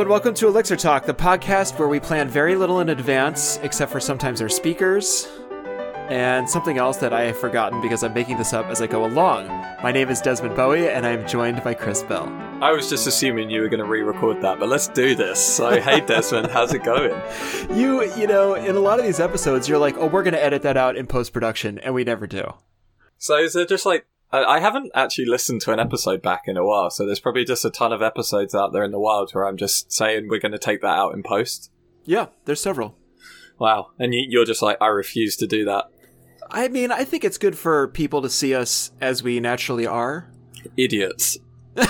Hello and welcome to Elixir Talk, the podcast where we plan very little in advance, except for sometimes our speakers and something else that I have forgotten because I'm making this up as I go along. My name is Desmond Bowe, and I am joined by Chris Bell. I was just assuming you were going to re-record that, but let's do this. So, hey Desmond, how's it going? You, you know, in a lot of these episodes, you're like, "Oh, we're going to edit that out in post production," and we never do. So, is there just like I haven't actually listened to an episode back in a while, so there's probably just a ton of episodes out there in the wild where I'm just saying we're going to take that out in post. Yeah, there's several. Wow, and you're just like, I refuse to do that. I mean, I think it's good for people to see us as we naturally are. Idiots. that's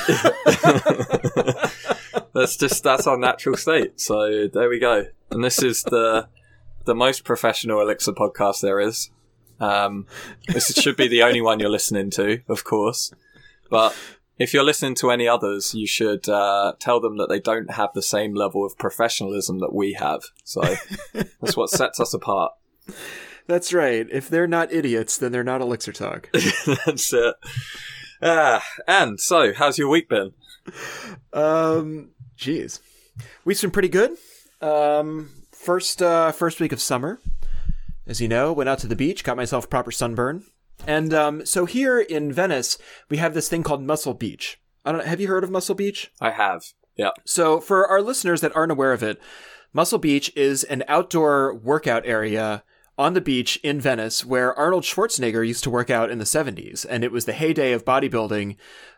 just that's our natural state. So there we go. And this is the the most professional Elixir podcast there is. Um, this should be the only one you're listening to, of course. But if you're listening to any others, you should uh, tell them that they don't have the same level of professionalism that we have. So that's what sets us apart. That's right. If they're not idiots, then they're not Elixir Talk. that's it. Ah, and so, how's your week been? Um, jeez, week's been pretty good. Um, first, uh, first week of summer, as you know, went out to the beach, got myself proper sunburn, and um, so here in Venice, we have this thing called Muscle Beach. I don't. Have you heard of Muscle Beach? I have. Yeah. So for our listeners that aren't aware of it, Muscle Beach is an outdoor workout area on the beach in Venice where Arnold Schwarzenegger used to work out in the 70s. And it was the heyday of bodybuilding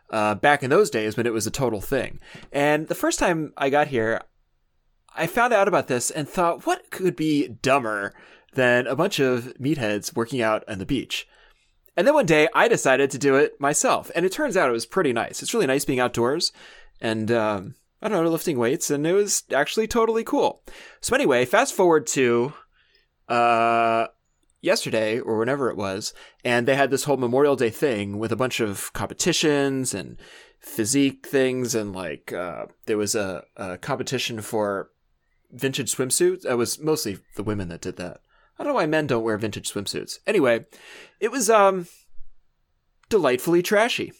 uh, back in those days when it was a total thing. And the first time I got here, I found out about this and thought, what could be dumber than a bunch of meatheads working out on the beach? And then one day I decided to do it myself. And it turns out it was pretty nice. It's really nice being outdoors and, um, I don't know, lifting weights. And it was actually totally cool. So anyway, fast forward to uh, yesterday or whenever it was, and they had this whole Memorial Day thing with a bunch of competitions and physique things, and like uh, there was a, a competition for vintage swimsuits. It was mostly the women that did that. I don't know why men don't wear vintage swimsuits. Anyway, it was um delightfully trashy.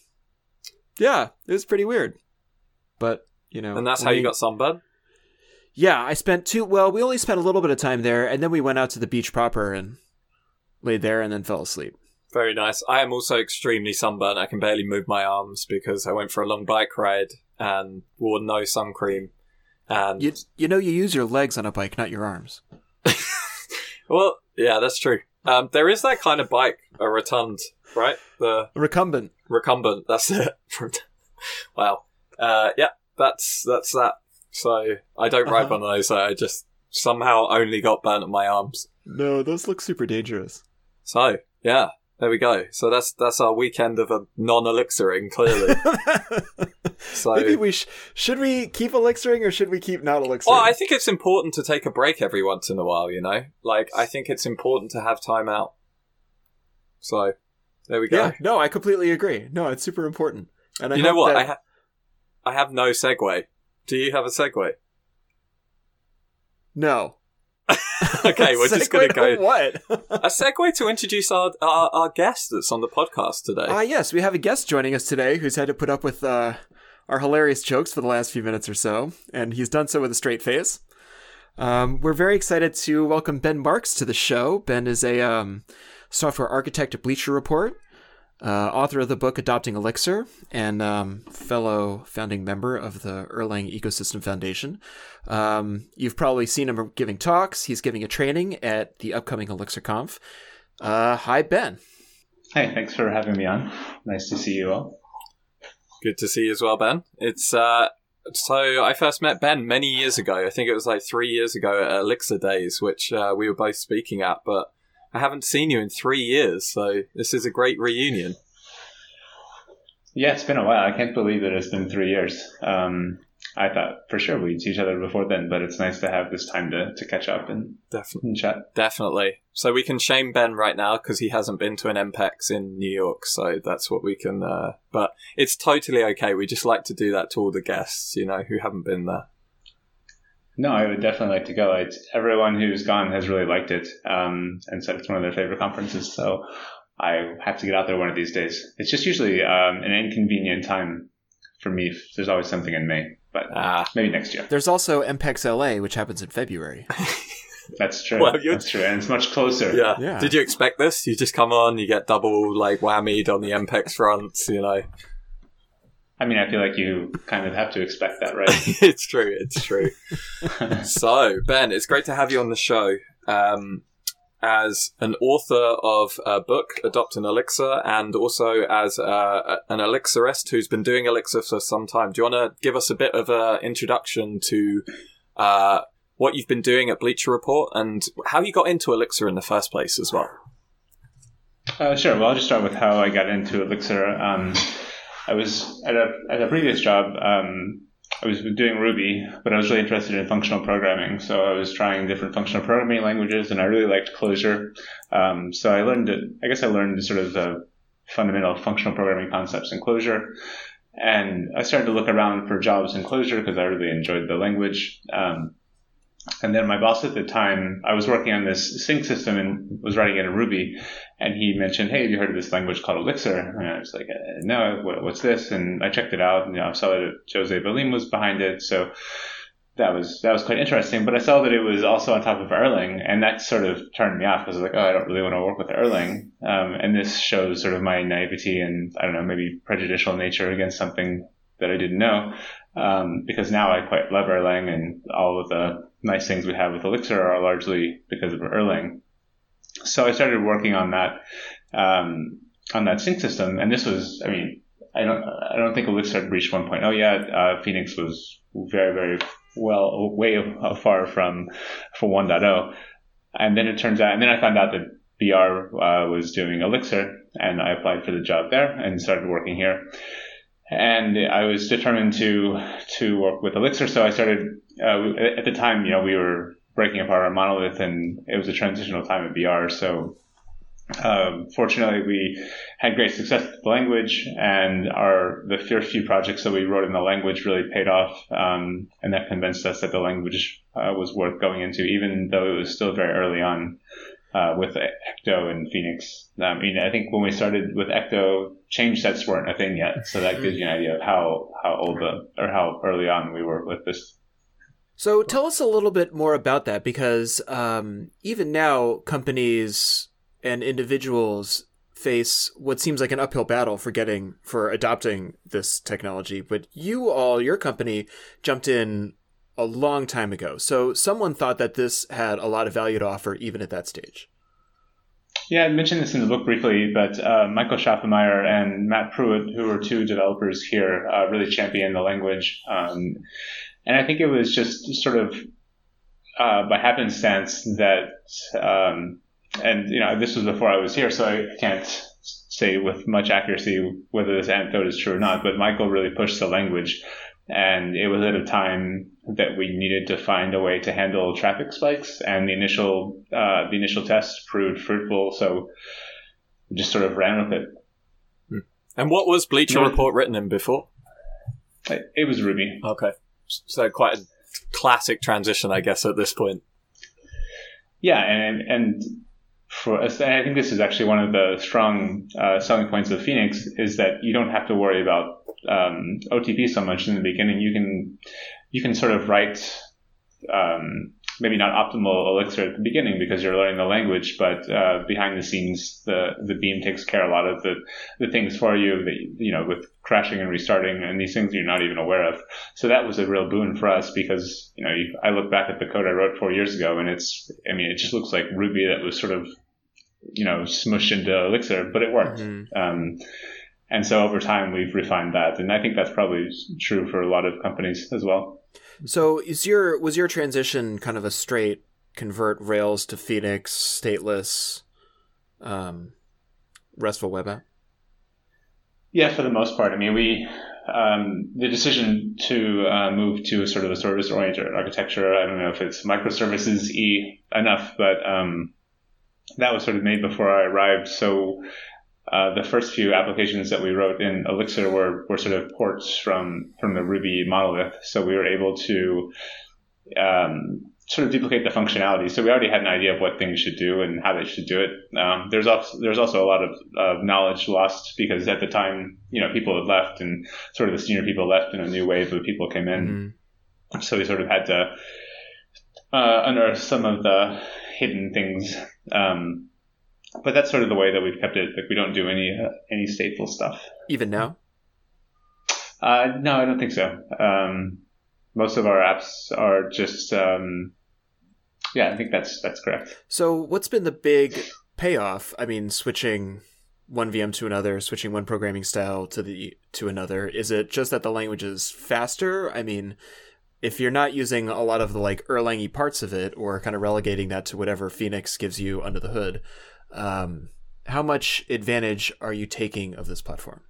Yeah, it was pretty weird, but you know, And that's how we- you got sunburned? yeah, I spent two. Well, we only spent a little bit of time there, and then we went out to the beach proper and laid there, and then fell asleep. Very nice. I am also extremely sunburnt. I can barely move my arms because I went for a long bike ride and wore no sun cream. And You you know you use your legs on a bike, not your arms. Well, yeah, that's true. Um, there is that kind of bike, a rotund, right? The Recumbent. recumbent. That's it. wow. Uh, yeah, that's that's that. So I don't ride Uh-huh. one of those. So I just somehow only got burnt on my arms. No, those look super dangerous. So yeah, there we go. So that's that's our weekend of a non-elixiring, clearly. So Maybe we sh- should we keep elixiring or should we keep not elixiring? Well, I think it's important to take a break every once in a while, you know? Like, I think it's important to have time out. So, there we go. yeah, no, I completely agree. No, it's super important. And I you know what? that- I, ha- I have no segue. Do you have a segue? no. okay, we're just going to go. What? A segue to introduce our, our, our guest that's on the podcast today. Ah, yes, we have a guest joining us today who's had to put up with uh, our hilarious jokes for the last few minutes or so, and he's done so with a straight face. Um, we're very excited to welcome Ben Marx to the show. Ben is a um, software architect at Bleacher Report, uh, author of the book Adopting Elixir, and um, fellow founding member of the Erlang Ecosystem Foundation. Um, you've probably seen him giving talks. He's giving a training at the upcoming ElixirConf. Uh, hi, Ben. Hey, thanks for having me on. Nice to see you all. Good to see you as well, Ben. It's, uh, so I first met Ben many years ago. I think it was like three years ago at Elixir Daze, which uh, we were both speaking at, but I haven't seen you in three years, so this is a great reunion. Yeah, it's been a while. I can't believe that it's been three years. Um, I thought for sure we'd see each other before then, but it's nice to have this time to, to catch up and, Definitely. and chat. Definitely. So we can shame Ben right now because he hasn't been to an EMPEX in New York. So that's what we can. Uh, but it's totally okay. We just like to do that to all the guests, you know, who haven't been there. No, I would definitely like to go. It's, everyone who's gone has really liked it um, and said it's one of their favorite conferences. So I have to get out there one of these days. It's just usually um, an inconvenient time for me. There's always something in May, but Ah. maybe next year. There's also EMPEX LA, which happens in February. That's true. Well, you- That's true, and it's much closer. Yeah. Yeah. Did you expect this? You just come on, you get double like whammied on the EMPEX front, you know. I mean, I feel like you kind of have to expect that, right? it's true, it's true. so, Ben, it's great to have you on the show. Um, as an author of a book, Adopting Elixir, and also as uh, an elixirist who's been doing Elixir for some time. Do you want to give us a bit of an introduction to uh, what you've been doing at Bleacher Report and how you got into Elixir in the first place as well? Uh, sure. Well, I'll just start with how I got into Elixir. Um, I was at a at a previous job. Um, I was doing Ruby, but I was really interested in functional programming. So I was trying different functional programming languages, and I really liked Clojure. Um, so I learned. I guess I learned sort of the fundamental functional programming concepts in Clojure. And I started to look around for jobs in Clojure because I really enjoyed the language. Um, and then my boss at the time, I was working on this sync system and was writing it in Ruby. And he mentioned, "Hey, have you heard of this language called Elixir?" And I was like, uh, "No, what, what's this?" And I checked it out, and you know, I saw that Jose Valim was behind it, so that was that was quite interesting. But I saw that it was also on top of Erlang, and that sort of turned me off because I was like, "Oh, I don't really want to work with Erlang." Um, and this shows sort of my naivety and I don't know, maybe prejudicial nature against something that I didn't know. Um, because now I quite love Erlang, and all of the nice things we have with Elixir are largely because of Erlang so I started working on that um, on that sync system, and this was, I mean, I don't I don't think Elixir had reached 1.0 yet. Uh, Phoenix was very very well way far from for 1.0, and then it turns out, and then I found out that BR uh, was doing Elixir, and I applied for the job there and started working here. And I was determined to to work with Elixir, so I started uh, at the time. You know, we were breaking apart our monolith, and it was a transitional time at BR. So, um, fortunately, we had great success with the language, and our the first few projects that we wrote in the language really paid off, um, and that convinced us that the language uh, was worth going into, even though it was still very early on. Uh, with Ecto and Phoenix, I mean, I think when we started with Ecto, change sets weren't a thing yet, so that gives you an idea of how how old the or how early on we were with this So tell us a little bit more about that because um, even now, companies and individuals face what seems like an uphill battle for getting for adopting this technology. But you all, your company, jumped in a long time ago. So someone thought that this had a lot of value to offer even at that stage. Yeah, I mentioned this in the book briefly, but uh, Michael Schaefermeyer and Matt Pruitt, who are two developers here, uh, really championed the language. Um, and I think it was just sort of uh, by happenstance that, um, and you know, this was before I was here, so I can't say with much accuracy whether this anecdote is true or not. But Michael really pushed the language, and it was at a time that we needed to find a way to handle traffic spikes, and the initial uh, the initial test proved fruitful. So we just sort of ran with it. And what was Bleacher No. Report written in before? It, it was Ruby. Okay. So quite a classic transition, I guess, at this point. Yeah, and and for us, and I think this is actually one of the strong uh, selling points of Phoenix is that you don't have to worry about um, OTP so much in the beginning. You can you can sort of write um, maybe not optimal Elixir at the beginning because you're learning the language, but uh, behind the scenes, the the Beam takes care of a lot of the the things for you. That, you know, with crashing and restarting and these things you're not even aware of. So that was a real boon for us because you know you, I look back at the code I wrote four years ago and it's I mean it just looks like Ruby that was sort of you know smushed into Elixir, but it worked. Mhm. Um, and so over time we've refined that, and I think that's probably true for a lot of companies as well. So is your was your transition kind of a straight convert Rails to Phoenix stateless um, RESTful web app? Yeah, for the most part. I mean, we um, the decision to uh, move to sort of a service-oriented architecture. I don't know if it's microservices e enough, but um, that was sort of made before I arrived. So uh, the first few applications that we wrote in Elixir were, were sort of ports from from the Ruby monolith. So we were able to um, sort of duplicate the functionality. So we already had an idea of what things should do and how they should do it. Um, there's also there's also a lot of uh, knowledge lost because at the time, you know, people had left and sort of the senior people left and a new wave of people came in. Mm-hmm. So we sort of had to uh, unearth some of the hidden things. Um, but that's sort of the way that we've kept it. Like we don't do any uh, any stateful stuff. Even now. Uh, no, I don't think so. Um, most of our apps are just um, yeah i think that's that's correct so what's been the big payoff i mean switching one vm to another switching one programming style to the to another is it just that the language is faster i mean if you're not using a lot of the like erlangy parts of it or kind of relegating that to whatever phoenix gives you under the hood um, how much advantage are you taking of this platform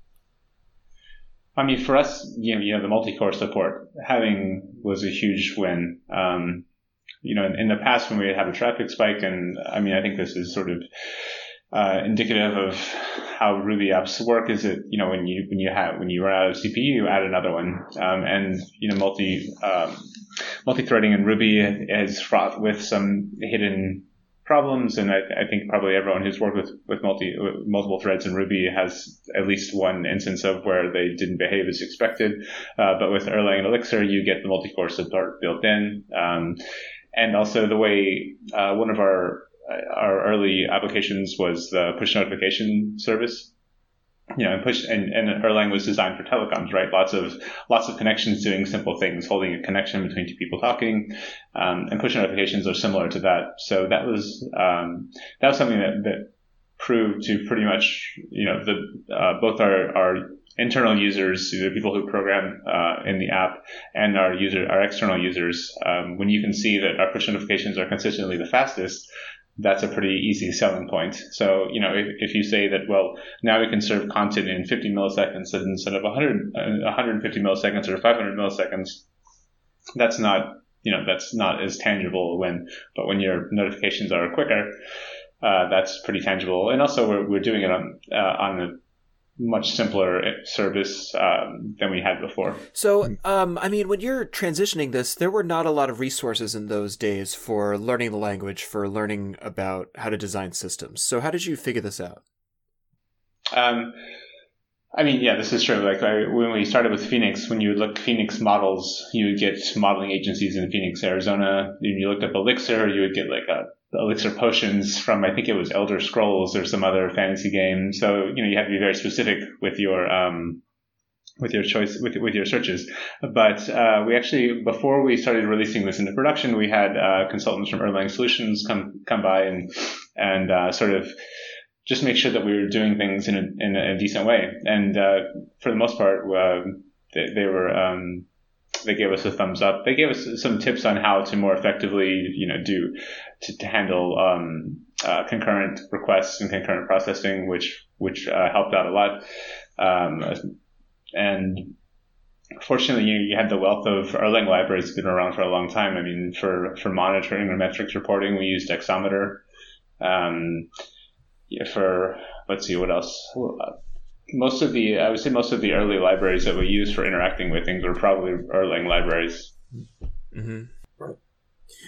I mean, for us, you know, you know, the multi-core support having was a huge win. Um, you know, in, in, the past when we had a traffic spike, and I mean, I think this is sort of uh, indicative of how Ruby apps work. Is that you know when you when you have when you run out of CPU, you add another one, um, and you know, multi um, multi-threading in Ruby is fraught with some hidden problems, and I, I, think probably everyone who's worked with with multi with multiple threads in Ruby has at least one instance of where they didn't behave as expected. Uh, but with Erlang and Elixir, you get the multi-core support built in, um, and also the way uh, one of our our early applications was the push notification service you know, and push and, and Erlang was designed for telecoms, right? Lots of lots of connections doing simple things, holding a connection between two people talking, um, and push notifications are similar to that. So that was um, that was something that, that proved to pretty much you know the uh, both our our internal users, the people who program uh, in the app, and our user our external users, um, when you can see that our push notifications are consistently the fastest, that's a pretty easy selling point. So, you know, if, if you say that, well, now we can serve content in 50 milliseconds instead of 100, uh, 150 milliseconds or 500 milliseconds, that's not, you know, that's not as tangible when, but when your notifications are quicker, uh, that's pretty tangible. And also we're, we're doing it on, uh, on much simpler service um, than we had before. So, um, I mean, when you're transitioning this, there were not a lot of resources in those days for learning the language, for learning about how to design systems. So, how did you figure this out? Um, I mean, yeah, this is true. Like I, when we started with Phoenix, when you look Phoenix models, you would get modeling agencies in Phoenix, Arizona. When you looked up Elixir, you would get like a elixir potions from I think it was Elder Scrolls or some other fantasy game. So you know you have to be very specific with your um, with your choice with with your searches. But uh, we actually before we started releasing this into production, we had uh, consultants from Erlang Solutions come come by and and uh, sort of just make sure that we were doing things in a in a decent way. And uh, for the most part, uh, they, they, were. Um, they gave us a thumbs up. They gave us some tips on how to more effectively, you know, do to, to handle um, uh, concurrent requests and concurrent processing, which which uh, helped out a lot. Um, and fortunately, you, you had the wealth of Erlang libraries been around for a long time. I mean, for for monitoring and metrics reporting, we used Exometer. Um, for let's see what else most of the I would say most of the early libraries that we use for interacting with things were probably Erlang libraries. Mm-hmm.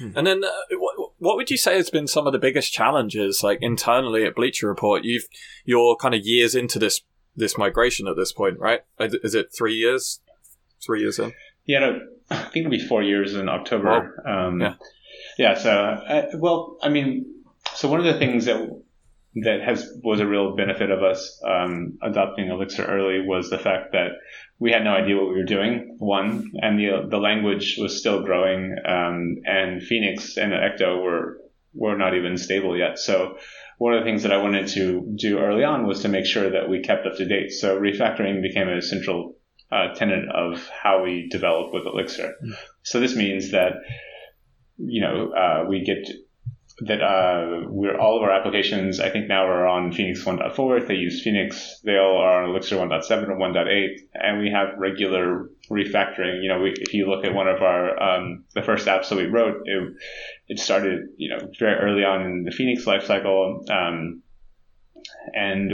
Right. Hmm. And then, uh, what, what would you say has been some of the biggest challenges, like internally at Bleacher Report? You've you're kind of years into this this migration at this point, right? Is it three years? Three years in? Yeah, no, I think it'll be four years in October. Oh, um, yeah. Yeah. So, uh, well, I mean, so one of the things that that has was a real benefit of us um, adopting Elixir early was the fact that we had no idea what we were doing. One, and the the language was still growing, um, and Phoenix and Ecto were were not even stable yet. So one of the things that I wanted to do early on was to make sure that we kept up to date. So refactoring became a central uh, tenet of how we develop with Elixir. Mm-hmm. So this means that you know uh, we get that uh, we're all of our applications. I think now are on Phoenix 1.4. They use Phoenix, they all are on Elixir 1.7 or 1.8, and we have regular refactoring. You know, we, if you look at one of our um, the first apps that we wrote, it, it started you know very early on in the Phoenix lifecycle, um, and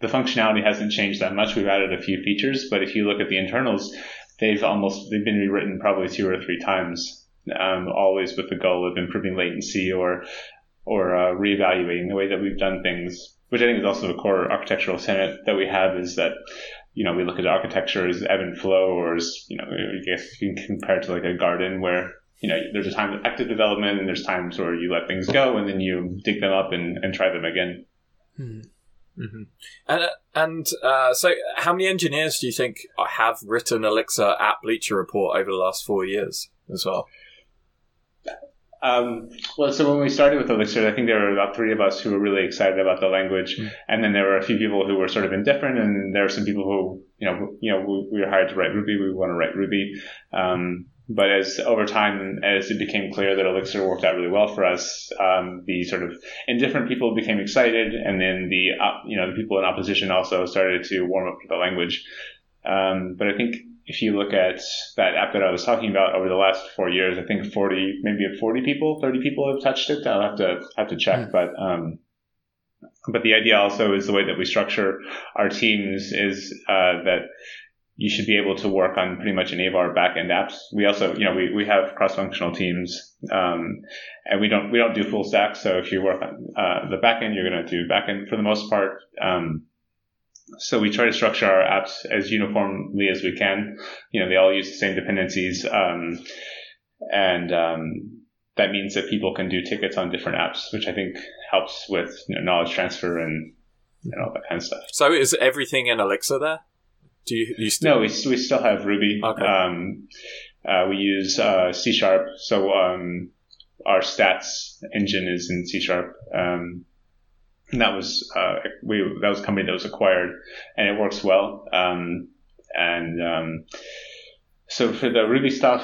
the functionality hasn't changed that much. We've added a few features, but if you look at the internals, they've almost they've been rewritten probably two or three times um, always with the goal of improving latency or or uh, reevaluating the way that we've done things. Which I think is also a core architectural tenet that we have is that you know we look at architecture as ebb and flow, or as you know I guess you can compare it to like a garden where you know there's a time of active development and there's times where you let things go and then you dig them up and, and try them again. Hmm. Mm-hmm. And uh, and so, how many engineers do you think have written Elixir at Bleacher Report over the last four years as well? Um, well, so when we started with Elixir, I think there were about three of us who were really excited about the language, mm. and then there were a few people who were sort of indifferent, and there were some people who, you know, you know, we, we were hired to write Ruby, we want to write Ruby. Um, but as over time, as it became clear that Elixir worked out really well for us, um, the sort of indifferent people became excited, and then the uh, you know the people in opposition also started to warm up to the language. Um, but I think if you look at that app that I was talking about over the last four years, I think 40, maybe 40 people, 30 people have touched it. I'll have to have to check, mm. but um, but the idea also is the way that we structure our teams is uh, that you should be able to work on pretty much any of our backend apps. We also, you know, we, we have cross-functional teams, um, and we don't we don't do full stack. So if you work on uh, the backend, you're going to do backend for the most part. Um, so we try to structure our apps as uniformly as we can. You know, they all use the same dependencies, um, and um, that means that people can do tickets on different apps, which I think helps with you know, knowledge transfer and, and all that kind of stuff. So is everything in Elixir there? Do you, you still? No, we, we still have Ruby. Okay. Um, uh, we use uh, C sharp. So um, our stats engine is in C sharp. And that was uh, we that was a company that was acquired, and it works well. Um, and um, so for the Ruby stuff,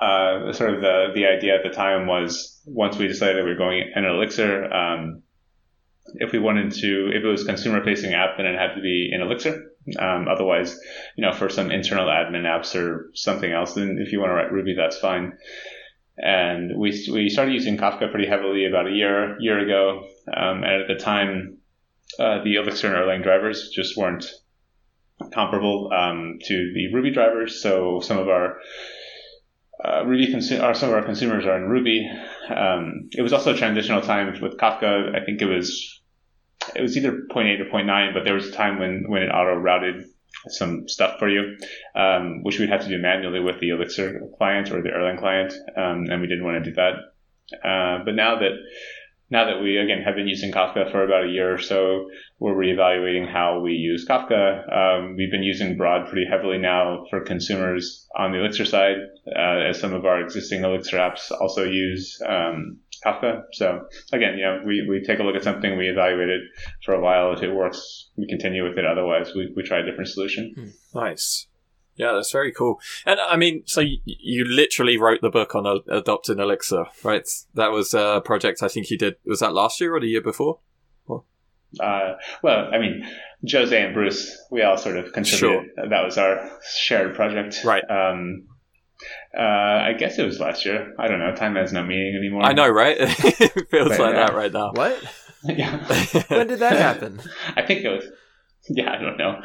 uh, sort of the the idea at the time was once we decided we were going in Elixir, um, if we wanted to, if it was consumer facing app, then it had to be in Elixir. Um, otherwise, you know, for some internal admin apps or something else, then if you want to write Ruby, that's fine. And we we started using Kafka pretty heavily about a year year ago. Um, and at the time, uh, the Elixir and Erlang drivers just weren't comparable um, to the Ruby drivers. So some of our uh, Ruby consu- or some of our consumers are in Ruby. Um, it was also a transitional time with Kafka. I think it was it was either 0.8 or 0.9, but there was a time when, when it auto routed some stuff for you, um, which we'd have to do manually with the Elixir client or the Erlang client, um, and we didn't want to do that. Uh, but now that now that we again have been using Kafka for about a year or so, we're reevaluating how we use Kafka. Um, we've been using Broad pretty heavily now for consumers on the Elixir side, uh, as some of our existing Elixir apps also use um, Kafka. So again, know, we, we take a look at something, we evaluate it for a while. If it works, we continue with it. Otherwise, we, we try a different solution. Hmm. Nice. Yeah, that's very cool. And I mean, so you, you literally wrote the book on adopting Elixir, right? That was a project I think you did. Was that last year or the year before? Uh, well, I mean, Jose and Bruce, we all sort of contributed. Sure. That was our shared project. Right. Um, uh, I guess it was last year. I don't know. Time has no meaning anymore. I know, right? it feels but, like that right now. What? yeah. when did that happen? I think it was. Yeah, I don't know.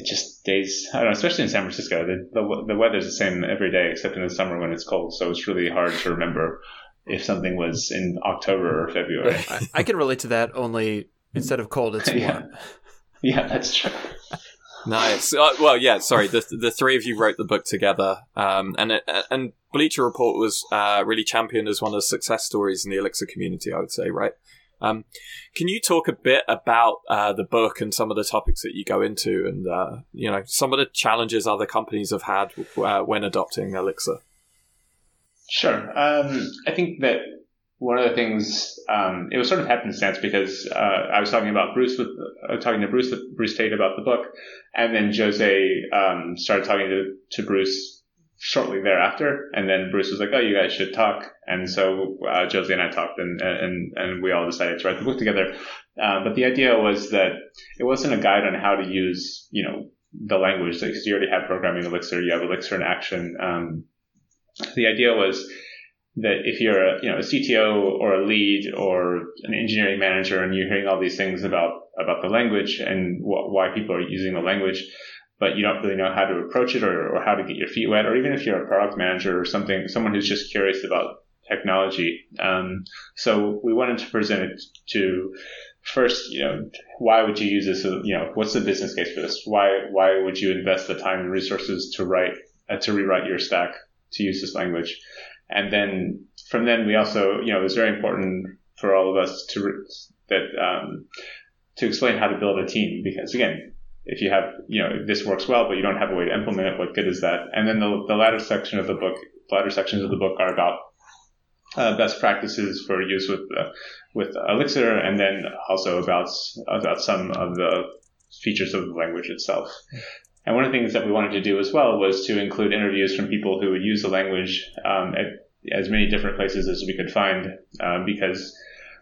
It just days. I don't know. Especially in San Francisco, the, the the weather's the same every day except in the summer when it's cold. So it's really hard to remember if something was in October or February. I, I can relate to that. Only instead of cold, it's warm. yeah. yeah, that's true. Nice. Uh, well, yeah. Sorry, the the three of you wrote the book together, um, and it, and Bleacher Report was uh, really championed as one of the success stories in the Elixir community. I would say, right? Um, can you talk a bit about uh, the book and some of the topics that you go into, and uh, you know some of the challenges other companies have had uh, when adopting Elixir? Sure. Um, I think that one of the things um, it was sort of happenstance because uh, I was talking about Bruce with uh, talking to Bruce Bruce Tate about the book, and then Jose um, started talking to, to Bruce shortly thereafter, and then Bruce was like, "Oh, you guys should talk," and so uh, Jose and I talked, and and and we all decided to write the book together. Uh, but the idea was that it wasn't a guide on how to use you know the language because you already have programming Elixir, you have Elixir in action. Um, the idea was that if you're a, you know, a CTO or a lead or an engineering manager and you're hearing all these things about, about the language and wh- why people are using the language, but you don't really know how to approach it or, or how to get your feet wet, or even if you're a product manager or something, someone who's just curious about technology. Um, so we wanted to present it to first, you know, why would you use this? You know, what's the business case for this? Why why would you invest the time and resources to write uh, to rewrite your stack to use this language? And then from then we also, you know, it was very important for all of us to that um, to explain how to build a team because again, if you have, you know, this works well, but you don't have a way to implement it, what good is that? And then the, the latter section of the book, latter sections of the book are about uh, best practices for use with uh, with Elixir, and then also about about some of the features of the language itself. And one of the things that we wanted to do as well was to include interviews from people who would use the language um, at as many different places as we could find, um, because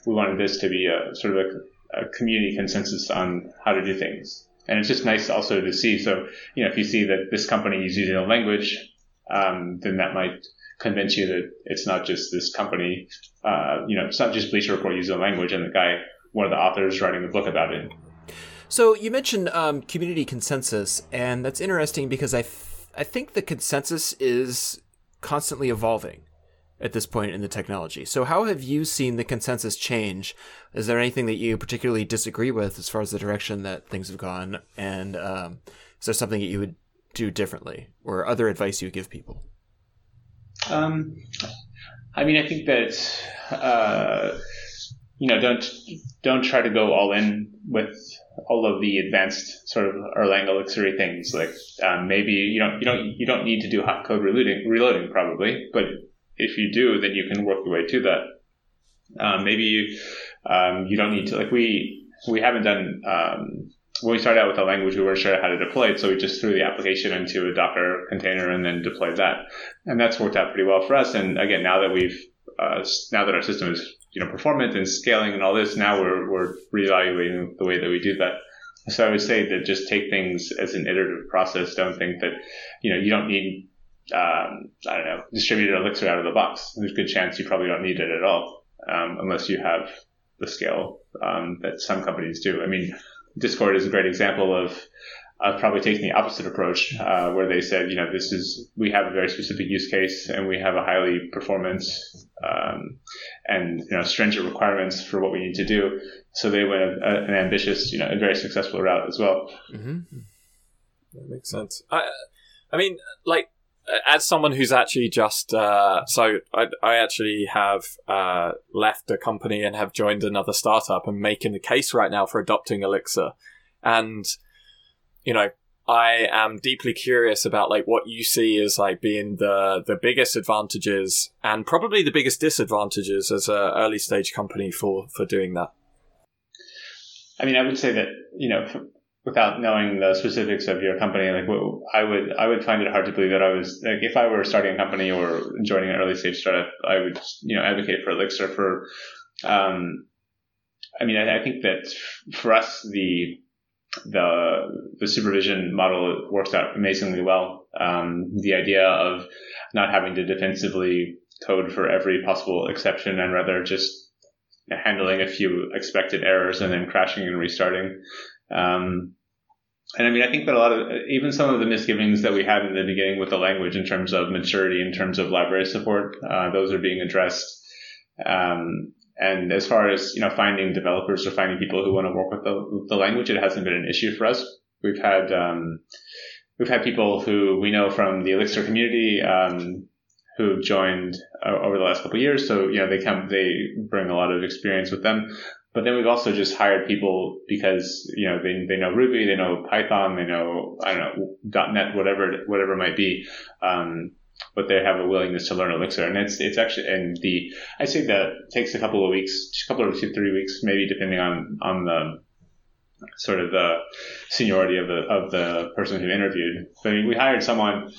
we wanted this to be a sort of a, a community consensus on how to do things. And it's just nice also to see. So, you know, if you see that this company is using a language, um, then that might convince you that it's not just this company. Uh, you know, it's not just Bleacher Report using a language and the guy, one of the authors writing the book about it. So you mentioned um, community consensus, and that's interesting because I, I think the consensus is constantly evolving at this point in the technology. So how have you seen the consensus change? Is there anything that you particularly disagree with as far as the direction that things have gone? And um, is there something that you would do differently or other advice you would give people? Um, I mean, I think that, uh, you know, don't, don't try to go all in with all of the advanced sort of Erlang Elixir things. Like, um, maybe you don't, you don't, you don't need to do hot code reloading, reloading probably, but if you do, then you can work your way to that. Um, maybe you, um, you don't need to like we we haven't done um, when we started out with the language we weren't sure how to deploy it, so we just threw the application into a Docker container and then deployed that, and that's worked out pretty well for us. And again, now that we've uh, now that our system is you know performant and scaling and all this, now we're we're reevaluating the way that we do that. So I would say that just take things as an iterative process. Don't think that you know you don't need um, I don't know, distributed Elixir out of the box. There's a good chance you probably don't need it at all, um, unless you have the scale um, that some companies do. I mean, Discord is a great example of probably taking the opposite approach, uh, where they said, you know, this is we have a very specific use case and we have a highly performance um, and you know stringent requirements for what we need to do. So they went a, an ambitious, you know, a very successful route as well. Mm-hmm. That makes sense. I, I mean, like as someone who's actually just uh, so I, I actually have uh, left a company and have joined another startup and making the case right now for adopting Elixir, and you know I am deeply curious about like what you see as like being the the biggest advantages and probably the biggest disadvantages as a early stage company for for doing that. I mean, I would say that you know without knowing the specifics of your company, like I would, I would find it hard to believe that I was like, if I were starting a company or joining an early stage startup, I would, you know, advocate for Elixir for, um, I mean, I, I think that for us, the, the, the supervision model works out amazingly well. Um, the idea of not having to defensively code for every possible exception and rather just handling a few expected errors and then crashing and restarting. Um, and I mean, I think that a lot of even some of the misgivings that we had in the beginning with the language in terms of maturity, in terms of library support, uh, those are being addressed. Um, and as far as you know, finding developers or finding people who want to work with the, the language, it hasn't been an issue for us. We've had um, we've had people who we know from the Elixir community um, who joined uh, over the last couple years. So you know, they come, they bring a lot of experience with them. But then we've also just hired people because, you know, they, they know Ruby, they know Python, they know, I don't know, .NET, whatever, whatever it might be. Um, but they have a willingness to learn Elixir. And it's, it's actually, and the, I say that takes a couple of weeks, a couple of two, three weeks, maybe depending on, on the, sort of the seniority of the, of the person who interviewed. But I mean, we hired someone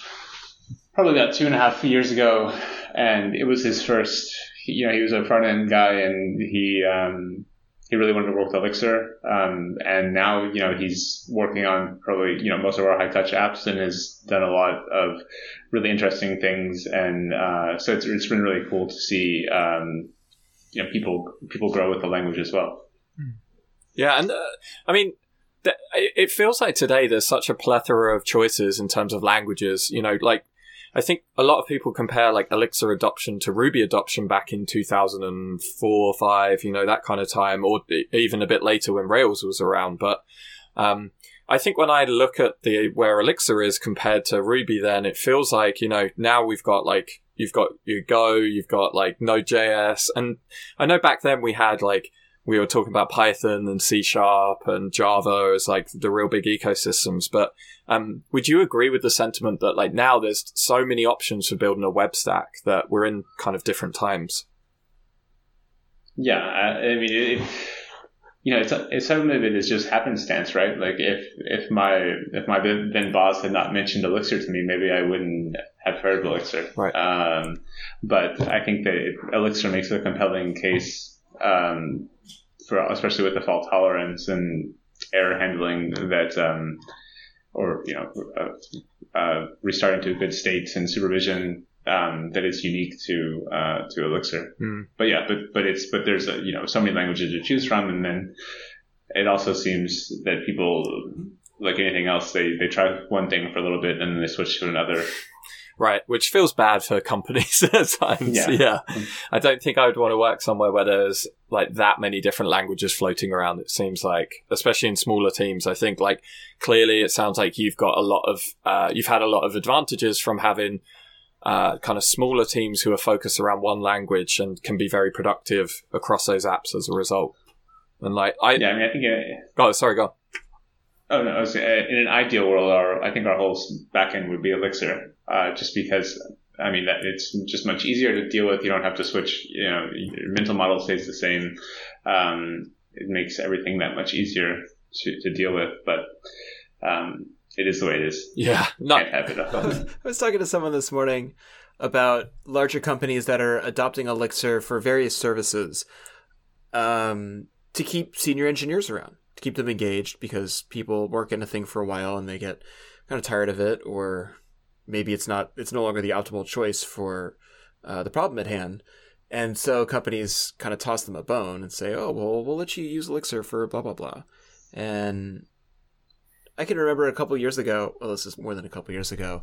probably about two and a half years ago and it was his first, you know, he was a front end guy and he, um, he really wanted to work with Elixir. Um, and now, you know, he's working on probably, you know, most of our high touch apps and has done a lot of really interesting things. And, uh, so it's, it's been really cool to see, um, you know, people, people grow with the language as well. Yeah. And, uh, I mean, it feels like today there's such a plethora of choices in terms of languages. You know, like I think a lot of people compare like Elixir adoption to Ruby adoption back in 2004 or 5, you know, that kind of time, or even a bit later when Rails was around. But um, I think when I look at the where Elixir is compared to Ruby, then it feels like, you know, now we've got like, you've got your Go, you've got like Node.js. And I know back then we had like, we were talking about Python and C Sharp and Java as like the real big ecosystems. But um, would you agree with the sentiment that like now there's so many options for building a web stack that we're in kind of different times? Yeah, I, I mean, it, you know, it's, it's some of it is just happenstance, right? Like if if my if my then boss had not mentioned Elixir to me, maybe I wouldn't have heard of Elixir. Right. Um, but I think that Elixir makes a compelling case um, for especially with the fault tolerance and error handling that, um, or you know, uh, uh, restarting to good states and supervision um, that is unique to uh, to Elixir. Mm. But yeah, but but it's but there's a, you know so many languages to choose from, and then it also seems that people like anything else they they try one thing for a little bit and then they switch to another Right, which feels bad for companies at times. Yeah. yeah. I don't think I would want to work somewhere where there's like that many different languages floating around. It seems like, especially in smaller teams, I think like clearly it sounds like you've got a lot of, uh, you've had a lot of advantages from having, uh, kind of smaller teams who are focused around one language and can be very productive across those apps as a result. And like, I, yeah, I mean, I think, it, oh, sorry, go on. Oh no! Was, uh, in an ideal world, our I think our whole backend would be Elixir, uh, just because I mean that it's just much easier to deal with. You don't have to switch. You know, your mental model stays the same. Um, it makes everything that much easier to, to deal with. But um, it is the way it is. Yeah, not have it. I was talking to someone this morning about larger companies that are adopting Elixir for various services um, to keep senior engineers around to keep them engaged because people work in a thing for a while and they get kind of tired of it, or maybe it's not it's no longer the optimal choice for uh, the problem at hand. And so companies kind of toss them a bone and say, "Oh, well, we'll let you use Elixir for blah blah blah." And I can remember a couple years ago. Well, this is more than a couple years ago.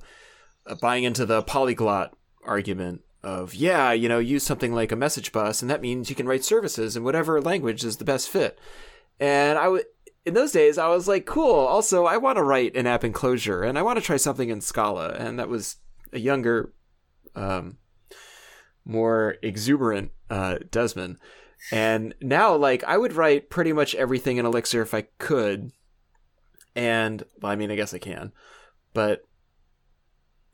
Uh, buying into the polyglot argument of yeah, you know, use something like a message bus, and that means you can write services in whatever language is the best fit. And I would in those days I was like, cool. Also, I want to write an app in Clojure, and I want to try something in Scala. And that was a younger, um, more exuberant uh, Desmond. And now, like, I would write pretty much everything in Elixir if I could. And, well, I mean, I guess I can. But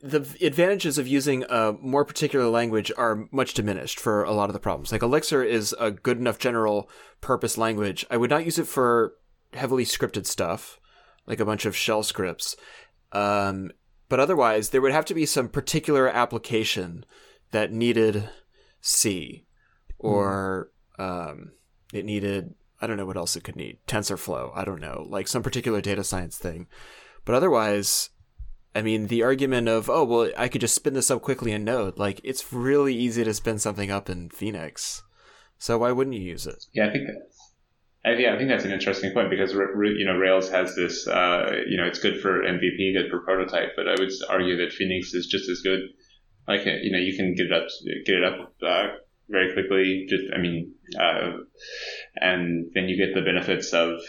the advantages of using a more particular language are much diminished for a lot of the problems. Like Elixir is a good enough general purpose language. I would not use it for heavily scripted stuff, like a bunch of shell scripts. Um, but otherwise, there would have to be some particular application that needed C, or um, it needed I don't know what else it could need TensorFlow. I don't know, like some particular data science thing. But otherwise, I mean, the argument of, oh, well, I could just spin this up quickly in Node, like, it's really easy to spin something up in Phoenix. So why wouldn't you use it? Yeah, I think that, I, yeah, I think that's an interesting point because, you know, Rails has this, uh, you know, it's good for MVP, good for prototype, but I would argue that Phoenix is just as good. Like, you know, you can get it up, get it up, uh, very quickly. Just, I mean, uh, and then you get the benefits of,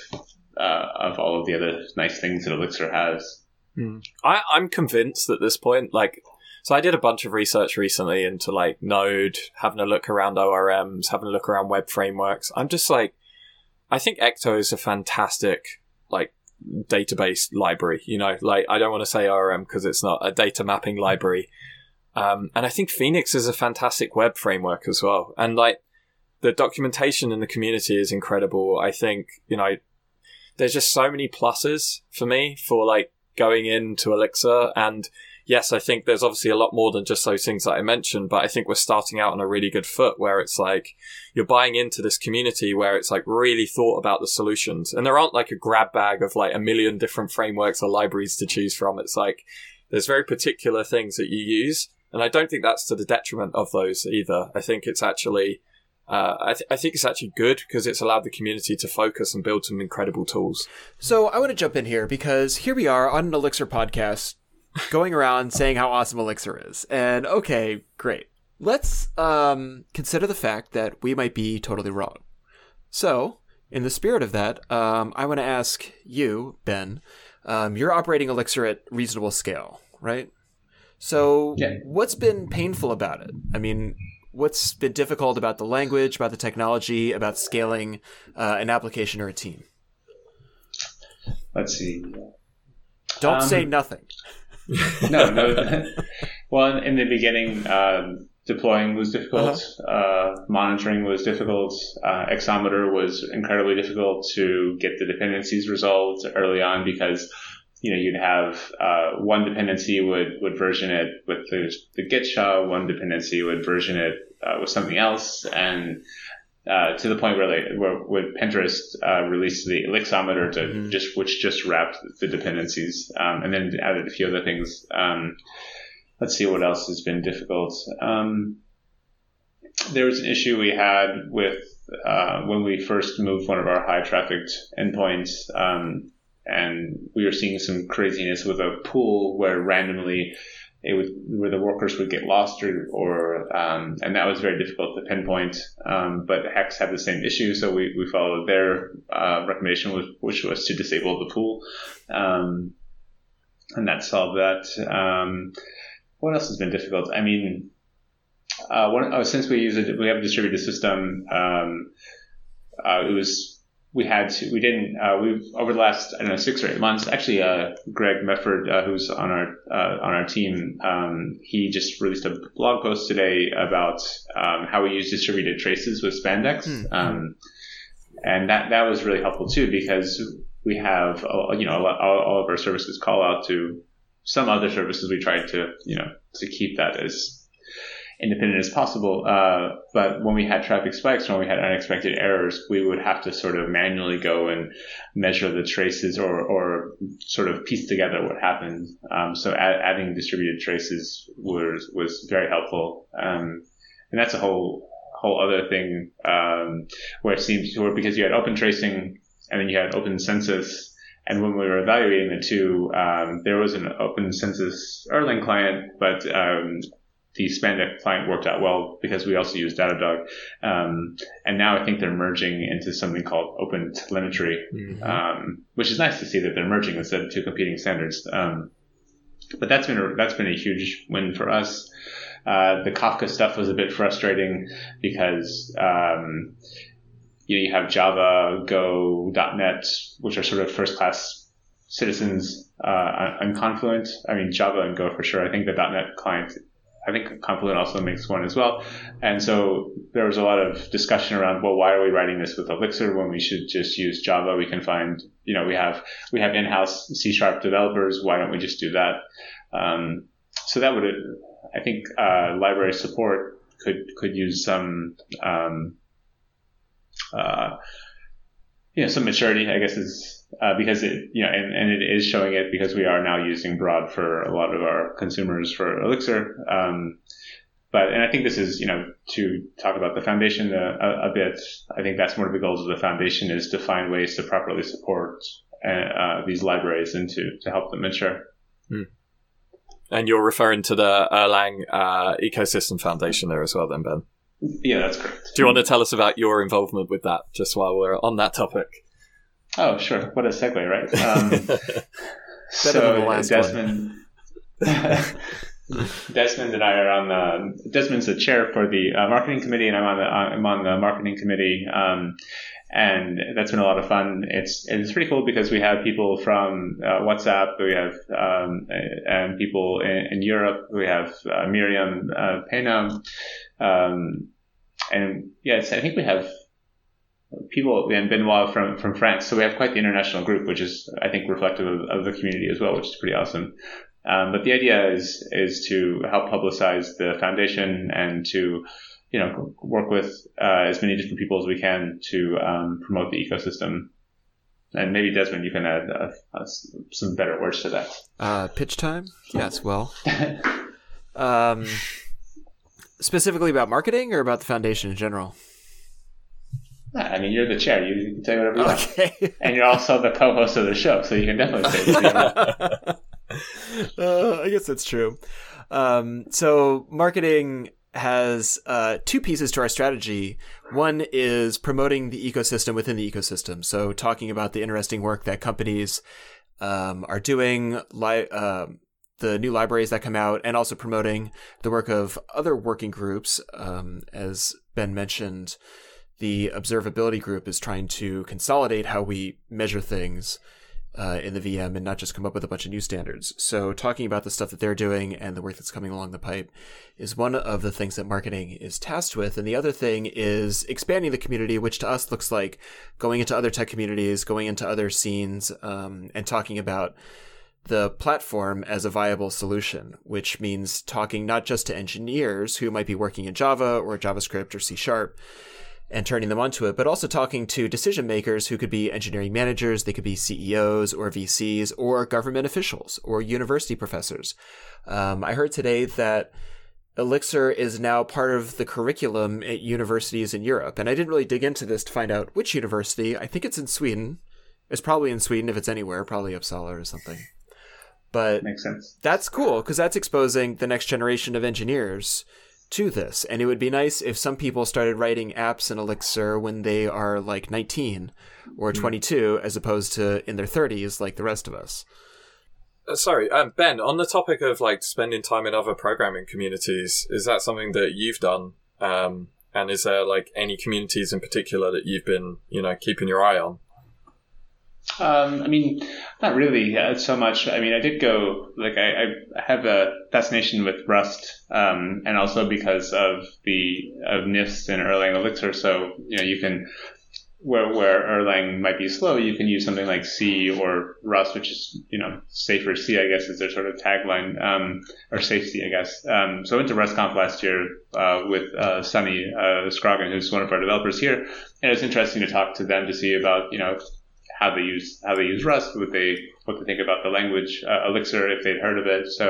uh, of all of the other nice things that Elixir has. Mm. I, I'm convinced at this point, like, so I did a bunch of research recently into like Node, having a look around ORMs, having a look around web frameworks. I'm just like, I think Ecto is a fantastic like database library. You know, like I don't want to say ORM because it's not a data mapping library. Um, and I think Phoenix is a fantastic web framework as well. And like the documentation in the community is incredible. I think, you know, there's just so many pluses for me for like going into Elixir. And yes, I think there's obviously a lot more than just those things that I mentioned, but I think we're starting out on a really good foot where it's like you're buying into this community where it's like really thought about the solutions. And there aren't like a grab bag of like a million different frameworks or libraries to choose from. It's like there's very particular things that you use. And I don't think that's to the detriment of those either. I think it's actually uh, I, th- I think it's actually good because it's allowed the community to focus and build some incredible tools. So I want to jump in here because here we are on an Elixir podcast going around saying how awesome Elixir is. And okay, great. Let's um, consider the fact that we might be totally wrong. So, in the spirit of that, um, I want to ask you, Ben, um, you're operating Elixir at reasonable scale, right? So, Yeah. what's been painful about it? I mean, what's been difficult about the language, about the technology, about scaling uh, an application or a team? Let's see. Don't Um, say nothing. no, no. well, in the beginning, um, deploying was difficult. uh monitoring was difficult. Uh, Exometer was incredibly difficult to get the dependencies resolved early on because you know you'd have uh, one dependency would would version it with the, the Git SHA, one dependency would version it uh, with something else, and uh, to the point where they where, where Pinterest uh, released the Elixometer to Mhm. just which just wrapped the dependencies, um, and then added a few other things. Um, let's see what else has been difficult. Um, there was an issue we had with uh, when we first moved one of our high trafficked endpoints, um, and we were seeing some craziness with a pool where randomly it would where the workers would get lost or, or um, and that was very difficult to pinpoint. Um, but Hex had the same issue, so we, we followed their uh, recommendation, was, which was to disable the pool, um, and that solved that. Um, what else has been difficult? I mean, uh, one, oh, since we use it, we have a distributed system. Um, uh, it was we had to we didn't uh, we over the last I don't know six or eight months. Actually, uh, Greg Mefford, uh, who's on our uh, on our team, um, he just released a blog post today about um, how we use distributed traces with Spandex, Hmm. um, and that that was really helpful too because we have uh, you know all, all of our services call out to some other services. We tried to you know to keep that as independent as possible. Uh, but when we had traffic spikes, when we had unexpected errors, we would have to sort of manually go and measure the traces or, or sort of piece together what happened. Um, so add, adding distributed traces was was very helpful. Um, and that's a whole whole other thing um, where it seems where because you had open tracing and then you had open census. And when we were evaluating the two, um, there was an open census Erlang client, but um, the Spandex client worked out well because we also use Datadog. Um, and now I think they're merging into something called Open Telemetry, um, which is nice to see that they're merging instead of two competing standards. Um, but that's been a, that's been a huge win for us. Uh, the Kafka stuff was a bit frustrating because um, you, know, you have Java, Go, .NET, which are sort of first class citizens uh, on Confluent. I mean Java and Go for sure. I think the .NET client I think Confluent also makes one as well. And so there was a lot of discussion around, well, why are we writing this with Elixir when we should just use Java? We can find, you know, we have, we have in-house C sharp developers. Why don't we just do that? Um, so that would, I think, uh, library support could, could use some, um, uh, you know, some maturity, I guess is, uh, because it, you know, and, and it is showing it because we are now using broad for a lot of our consumers for Elixir. Um, but, and I think this is, you know, to talk about the foundation a, a, a bit, I think that's one of the goals of the foundation is to find ways to properly support uh, uh, these libraries and to, to help them mature. And you're referring to the Erlang uh, Ecosystem Foundation there as well, then, Ben. Yeah, that's correct. Do you want to tell us about your involvement with that, just while we're on that topic? Oh, sure. What a segue, right? Um, so Desmond, Desmond and I are on the. Desmond's the chair for the uh, marketing committee, and I'm on the I'm on the marketing committee. Um, and that's been a lot of fun. It's it's pretty cool because we have people from uh, WhatsApp, we have um, and people in, in Europe. We have uh, Miriam uh, Pena, um, and yes, I think we have people and Benoit from from France. So we have quite the international group, which is I think reflective of, of the community as well, which is pretty awesome. Um, but the idea is is to help publicize the foundation and to you know work with uh, as many different people as we can to um, promote the ecosystem. And maybe Desmond, you can add uh, uh, some better words to that. Uh, pitch time? Yes, well. Um, specifically about marketing or about the foundation in general? I mean, you're the chair. You, you can say whatever you Okay. want. And you're also the co-host of the show, so you can definitely say whatever you want. uh, I guess that's true. Um, so marketing has uh, two pieces to our strategy. One is promoting the ecosystem within the ecosystem. So talking about the interesting work that companies um, are doing, li- um the new libraries that come out, and also promoting the work of other working groups. Um, as Ben mentioned, the observability group is trying to consolidate how we measure things uh, in the VM and not just come up with a bunch of new standards. So, talking about the stuff that they're doing and the work that's coming along the pipe is one of the things that marketing is tasked with. And the other thing is expanding the community, which to us looks like going into other tech communities, going into other scenes, um, and talking about the platform as a viable solution, which means talking not just to engineers who might be working in Java or JavaScript or C Sharp and turning them onto it, but also talking to decision makers who could be engineering managers, they could be CEOs or VCs or government officials or university professors. Um, I heard today that Elixir is now part of the curriculum at universities in Europe, and I didn't really dig into this to find out which university. I think it's in Sweden. It's probably in Sweden if it's anywhere, probably Uppsala or something. But Makes sense. that's cool because that's exposing the next generation of engineers to this. And it would be nice if some people started writing apps in Elixir when they are like 19 or 22 as opposed to in their 30s like the rest of us. Uh, sorry, um, Ben. On the topic of like spending time in other programming communities, is that something that you've done? Um, and is there like any communities in particular that you've been, you know, keeping your eye on? Um, I mean, not really uh, so much. I mean, I did go like I, I have a fascination with Rust, um, and also because of the of NIFS and Erlang Elixir. So you know, you can where where Erlang might be slow, you can use something like C or Rust, which is you know safer C, I guess, is their sort of tagline, um, or safety, I guess. Um, so I went to RustConf last year uh, with uh, Sonny uh, Scroggin, who's one of our developers here, and it was interesting to talk to them to see about you know how they use how they use Rust, what they what they think about the language uh, Elixir, if they'd heard of it. So,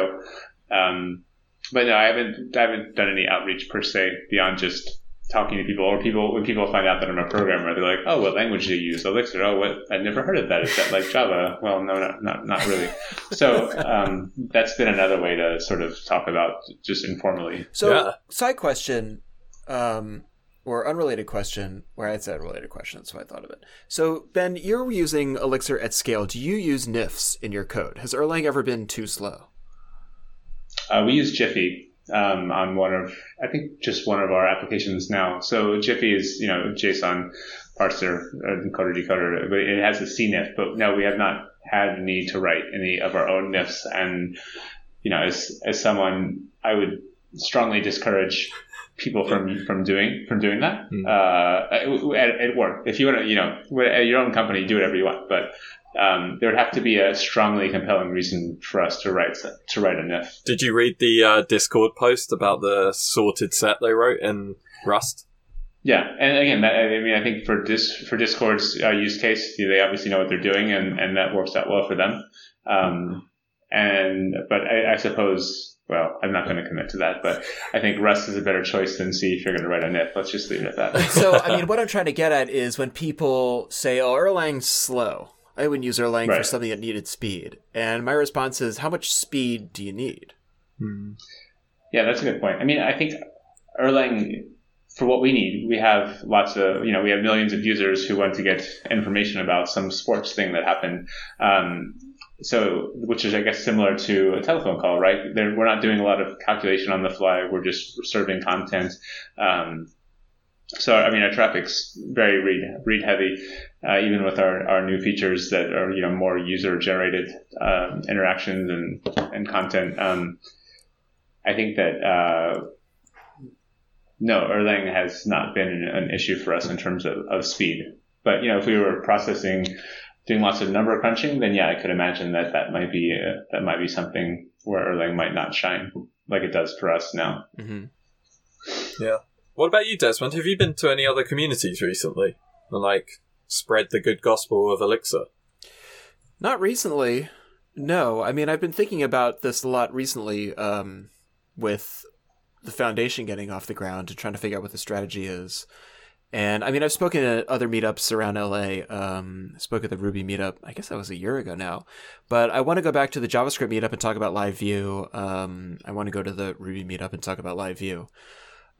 um, but no, I haven't I haven't done any outreach per se beyond just talking to people or people when people find out that I'm a programmer, they're like, oh, what language do you use? Elixir. Oh, what? I've never heard of that. Is that like Java? Well, no, not not, not really. So um, that's been another way to sort of talk about just informally. So, Yeah. side question, um, or unrelated question, where it's said related question, that's why I thought of it. So, Ben, you're using Elixir at scale. Do you use NIFs in your code? Has Erlang ever been too slow? Uh, we use Jiffy um, on one of, I think, just one of our applications now. So Jiffy is, you know, JSON parser, uh, encoder, decoder, but it has a CNIF. But no, we have not had need to write any of our own NIFs. And, you know, as, as someone, I would strongly discourage people from, from doing, from doing that. Mm. Uh, at, at work. If you want to, you know, at your own company, do whatever you want. But, um, there would have to be a strongly compelling reason for us to write, to write a NIF. Did you read the uh, Discord post about the sorted set they wrote in Rust? Yeah, and again, that, I mean, I think for dis, for Discord's uh, use case, they obviously know what they're doing, and, and that works out well for them. Um, and but I, I suppose, well, I'm not going to commit to that, but I think Rust is a better choice than C if you're going to write a NIF. Let's just leave it at that. so, I mean, what I'm trying to get at is when people say, "Oh, Erlang's slow," I wouldn't use Erlang for something that needed speed, and my response is, "How much speed do you need?" Yeah, that's a good point. I mean, I think Erlang, for what we need, we have lots of, you know, we have millions of users who want to get information about some sports thing that happened. Um, so, which is, I guess, similar to a telephone call, right? There, we're not doing a lot of calculation on the fly. We're just serving content. Um, so, I mean, our traffic's very read, read heavy, uh, even with our, our new features that are, you know, more user generated, um, interactions and, and content. Um, I think that uh, no, Erlang has not been an, an issue for us in terms of, of speed. But you know, if we were processing, doing lots of number crunching, then yeah, I could imagine that that might be uh that might be something where Erlang might not shine like it does for us now. Mm-hmm. Yeah. What about you, Desmond? Have you been to any other communities recently and like spread the good gospel of Elixir? Not recently. No, I mean I've been thinking about this a lot recently, um, with the foundation getting off the ground and trying to figure out what the strategy is. And I mean, I've spoken at other meetups around LA. Um, spoke at the Ruby meetup. I guess that was a year ago now. But I want to go back to the JavaScript meetup and talk about Live View. Um, I want to go to the Ruby meetup and talk about Live View.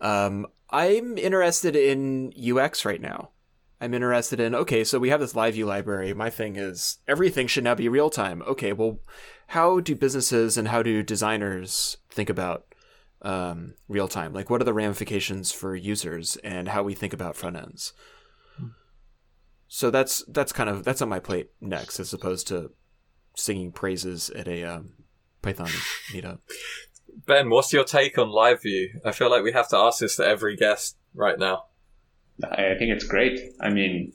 Um, I'm interested in UX right now. I'm interested in, okay, so we have this live view library. My thing is everything should now be real time. Okay, well, how do businesses and how do designers think about um, real time? Like, what are the ramifications for users and how we think about front ends? So that's that's kind of that's on my plate next, as opposed to singing praises at a um, Python meetup. Ben, what's your take on Live View? I feel like we have to ask this to every guest right now. I think it's great. I mean,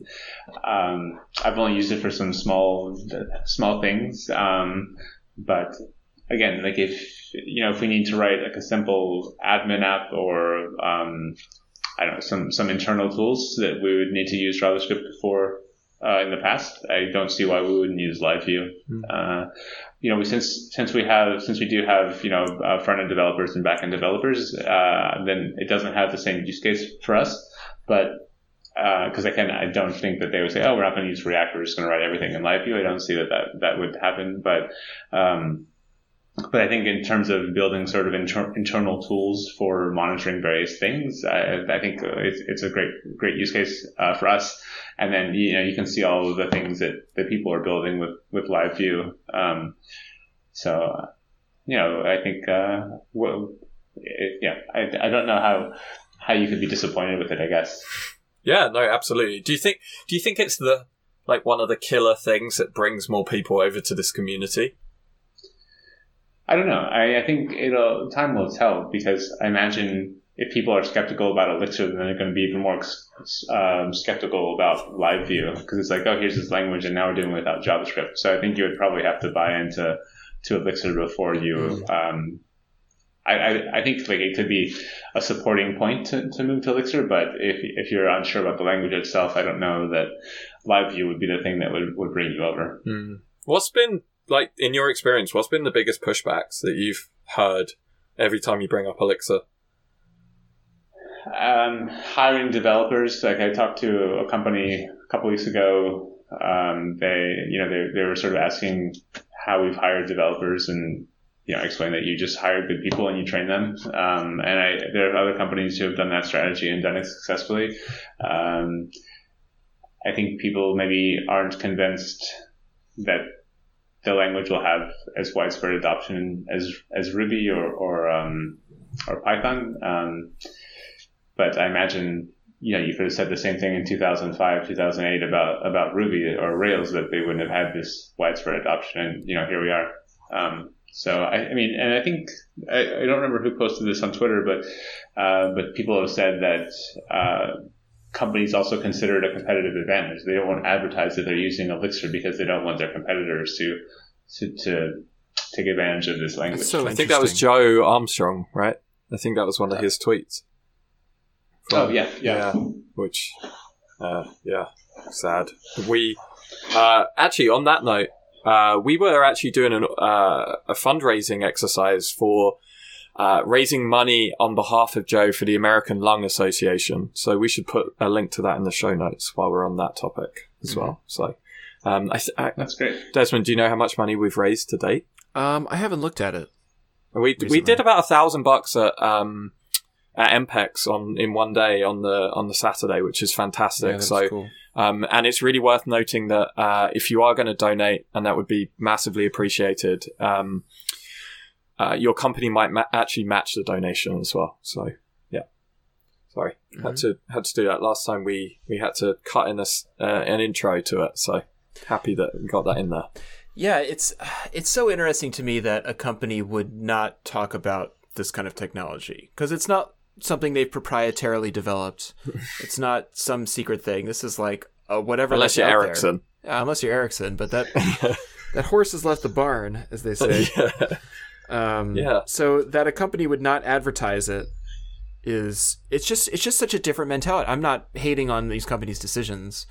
um, I've only used it for some small, small things. Um, but again, like if, you know, if we need to write like a simple admin app or, um, I don't know, some, some internal tools that we would need to use JavaScript for, uh, in the past, I don't see why we wouldn't use Live View. Mm. Uh, you know, since since we have since we do have you know uh, front end developers and back end developers, uh, then it doesn't have the same use case for us. But because uh, I can, I don't think that they would say, "Oh, we're not going to use React. We're just going to write everything in LiveView." I don't see that that, that would happen. But um, but I think in terms of building sort of inter- internal tools for monitoring various things, I, I think it's, it's a great great use case uh, for us. And then you know you can see all of the things that, that people are building with with LiveView. Um, so you know I think uh, well, it, yeah I, I don't know how how you could be disappointed with it, I guess. Yeah, no, absolutely. Do you think do you think it's the like one of the killer things that brings more people over to this community? I don't know. I, I think it'll time will tell because I imagine if people are skeptical about Elixir, then they're going to be even more um, skeptical about Live View because it's like, oh, here's this language, and now we're doing it without JavaScript. So I think you would probably have to buy into to Elixir before you mm. um, I, I, think like it could be a supporting point to, to move to Elixir, but if, if you're unsure about the language itself, I don't know that Live View would be the thing that would, would bring you over. Mm. What's been like in your experience? What's been the biggest pushbacks that you've heard every time you bring up Elixir? Um, hiring developers. Like I talked to a company a couple weeks ago. Um, they, you know, they, they were sort of asking how we've hired developers and you know, explain that you just hire good people and you train them. Um, and I, there are other companies who have done that strategy and done it successfully. Um, I think people maybe aren't convinced that the language will have as widespread adoption as as Ruby or or, um, or Python. Um, but I imagine you know you could have said the same thing in 2005, 2008 about about Ruby or Rails that they wouldn't have had this widespread adoption. And you know here we are. Um, so I, I, mean, and I think I, I, don't remember who posted this on Twitter, but uh, but people have said that uh, companies also consider it a competitive advantage. They don't want to advertise that they're using Elixir because they don't want their competitors to to, to take advantage of this language. So I think that was Joe Armstrong, right? I think that was one of his tweets. From, oh yeah, yeah, yeah which, uh, yeah, sad. We uh, actually on that note, uh, we were actually doing an, uh, a fundraising exercise for uh, raising money on behalf of Joe for the American Lung Association. So we should put a link to that in the show notes while we're on that topic as mm-hmm. well. So um, I, I, that's great. Desmond, do you know how much money we've raised to date? Um, I haven't looked at it. We recently. we did about a thousand bucks at um, at EMPEX on in one day on the on the Saturday, which is fantastic. Yeah, so cool. Um, and it's really worth noting that uh, if you are going to donate, and that would be massively appreciated, um, uh, your company might ma- actually match the donation as well. So yeah, sorry, mm-hmm. had to had to do that last time. We we had to cut in a, uh, an intro to it. So happy that we got that in there. Yeah, it's it's so interesting to me that a company would not talk about this kind of technology because it's not something they've proprietarily developed. it's not some secret thing. This is like uh, whatever. Unless you're Ericsson. Yeah, unless you're Ericsson, but that that horse has left the barn, as they say. yeah. Um, yeah. So that a company would not advertise it is it's just it's just such a different mentality. I'm not hating on these companies' decisions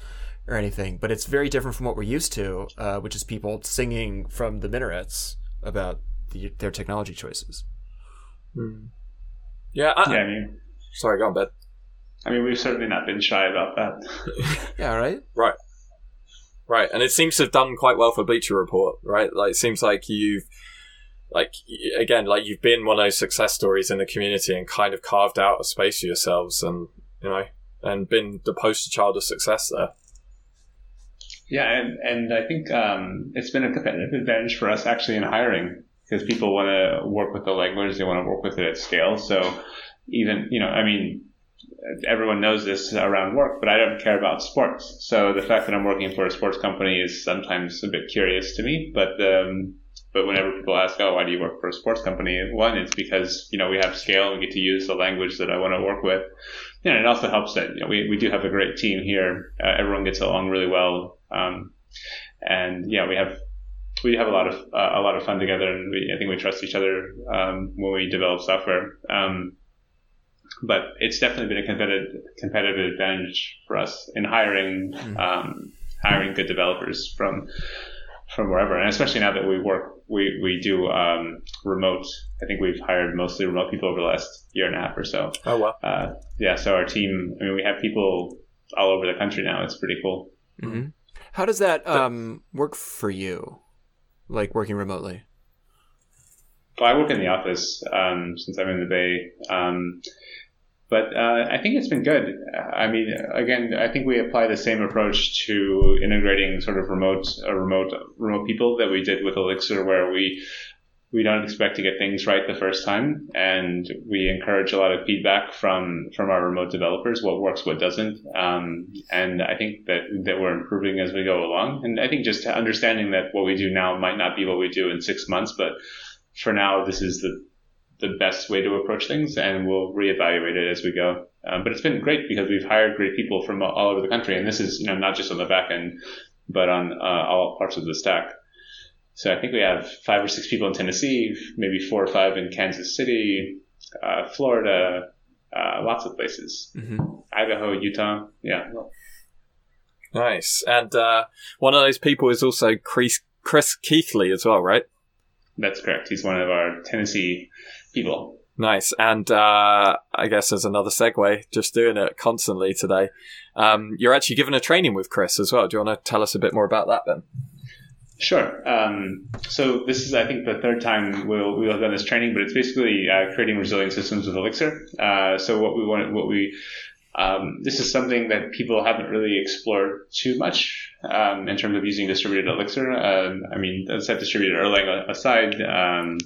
or anything, but it's very different from what we're used to, uh, which is people singing from the minarets about the, their technology choices. Hmm. Yeah. I, yeah. I mean, sorry, go on, Ben. I mean, we've certainly not been shy about that. yeah, right. Right. Right, and it seems to have done quite well for Bleacher Report, right? Like, it seems like you've, like, again, like you've been one of those success stories in the community and kind of carved out a space for yourselves, and you know, and been the poster child of success there. Yeah, and, and I think um, it's been a competitive advantage for us actually in hiring because people want to work with the language, they want to work with it at scale. So even, you know, I mean, everyone knows this around work, but I don't care about sports. So the fact that I'm working for a sports company is sometimes a bit curious to me. But um, but whenever people ask, "Oh, why do you work for a sports company?" One, it's because you know we have scale and we get to use the language that I want to work with. You know, it also helps that you know, we we do have a great team here. Uh, everyone gets along really well, um, and yeah, we have we have a lot of uh, a lot of fun together, and we, I think we trust each other um, when we develop software. Um, but it's definitely been a competitive competitive advantage for us in hiring mm-hmm. um, hiring good developers from from wherever, and especially now that we work we we do um, remote. I think we've hired mostly remote people over the last year and a half or so. Oh wow! Uh, yeah, so our team. I mean, we have people all over the country now. It's pretty cool. Mm-hmm. How does that um, work for you? Like working remotely? Well, I work in the office um, since I'm in the Bay. But uh, I think it's been good. I mean, again, I think we apply the same approach to integrating sort of remote, uh, remote, remote people that we did with Elixir, where we we don't expect to get things right the first time, and we encourage a lot of feedback from from our remote developers, what works, what doesn't, um, and I think that that we're improving as we go along. And I think just understanding that what we do now might not be what we do in six months, but for now, this is the the best way to approach things, and we'll reevaluate it as we go. Um, but it's been great because we've hired great people from all over the country, and this is you know not just on the back end, but on uh, all parts of the stack. So I think we have five or six people in Tennessee, maybe four or five in Kansas City, uh, Florida, uh, lots of places, mm-hmm. Idaho, Utah, yeah. Nice, and uh, one of those people is also Chris, Chris Keathley as well, right? That's correct. He's one of our Tennessee people. Nice. And uh, I guess as another segue, just doing it constantly today, um, you're actually given a training with Chris as well. Do you want to tell us a bit more about that then? Sure. Um, so this is, I think, the third time we'll we'll have done this training, but it's basically uh, creating resilient systems with Elixir. Uh, so what we want, what we um, this is something that people haven't really explored too much um, in terms of using distributed Elixir. Um, I mean, set distributed Erlang aside, um,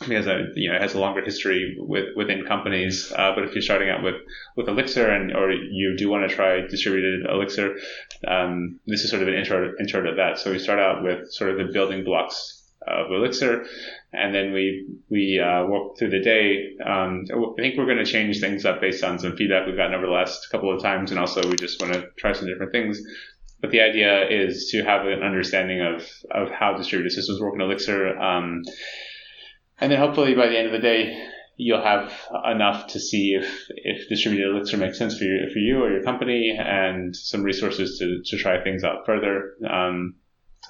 because you know it has a longer history with, within companies. Uh, but if you're starting out with with Elixir and or you do want to try distributed Elixir, um, this is sort of an intro intro to that. So we start out with sort of the building blocks of Elixir, and then we we uh, walk through the day. Um, I think we're going to change things up based on some feedback we've gotten over the last couple of times, and also we just want to try some different things. But the idea is to have an understanding of of how distributed systems work in Elixir. Um, and then hopefully by the end of the day, you'll have enough to see if, if distributed Elixir makes sense for you, for you or your company and some resources to, to try things out further. Um,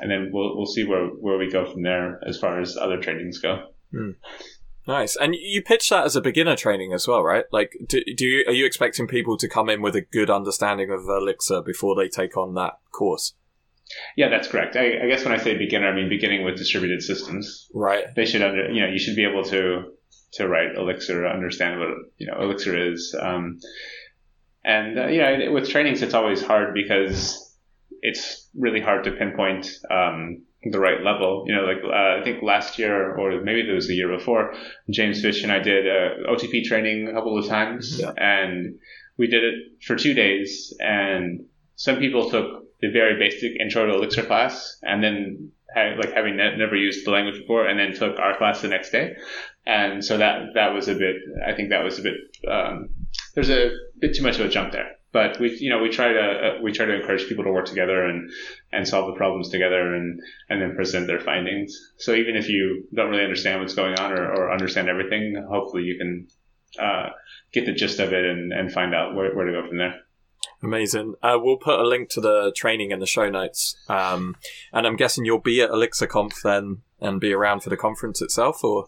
and then we'll, we'll see where, where we go from there as far as other trainings go. Mm. Nice. And you pitch that as a beginner training as well, right? Like, do, do you, are you expecting people to come in with a good understanding of Elixir before they take on that course? Yeah, that's correct. I, I, guess when I say beginner, I mean beginning with distributed systems. Right. They should under, you know, you should be able to to write Elixir, understand what you know Elixir is. Um, and uh, you know, with trainings, it's always hard because it's really hard to pinpoint um, the right level. You know, like uh, I think last year or maybe it was the year before, James Fish and I did uh, OTP training a couple of times, yeah. and we did it for two days. And some people took the very basic intro to Elixir class, and then like having ne- never used the language before, and then took our class the next day. And so that that was a bit. I think that was a bit. Um, there's a bit too much of a jump there. But we, you know, we try to uh, we try to encourage people to work together and and solve the problems together and and then present their findings. So even if you don't really understand what's going on or, or understand everything, hopefully you can uh, get the gist of it and, and find out where, where to go from there. Amazing. Uh, we'll put a link to the training in the show notes. Um, and I'm guessing you'll be at ElixirConf then and be around for the conference itself, or?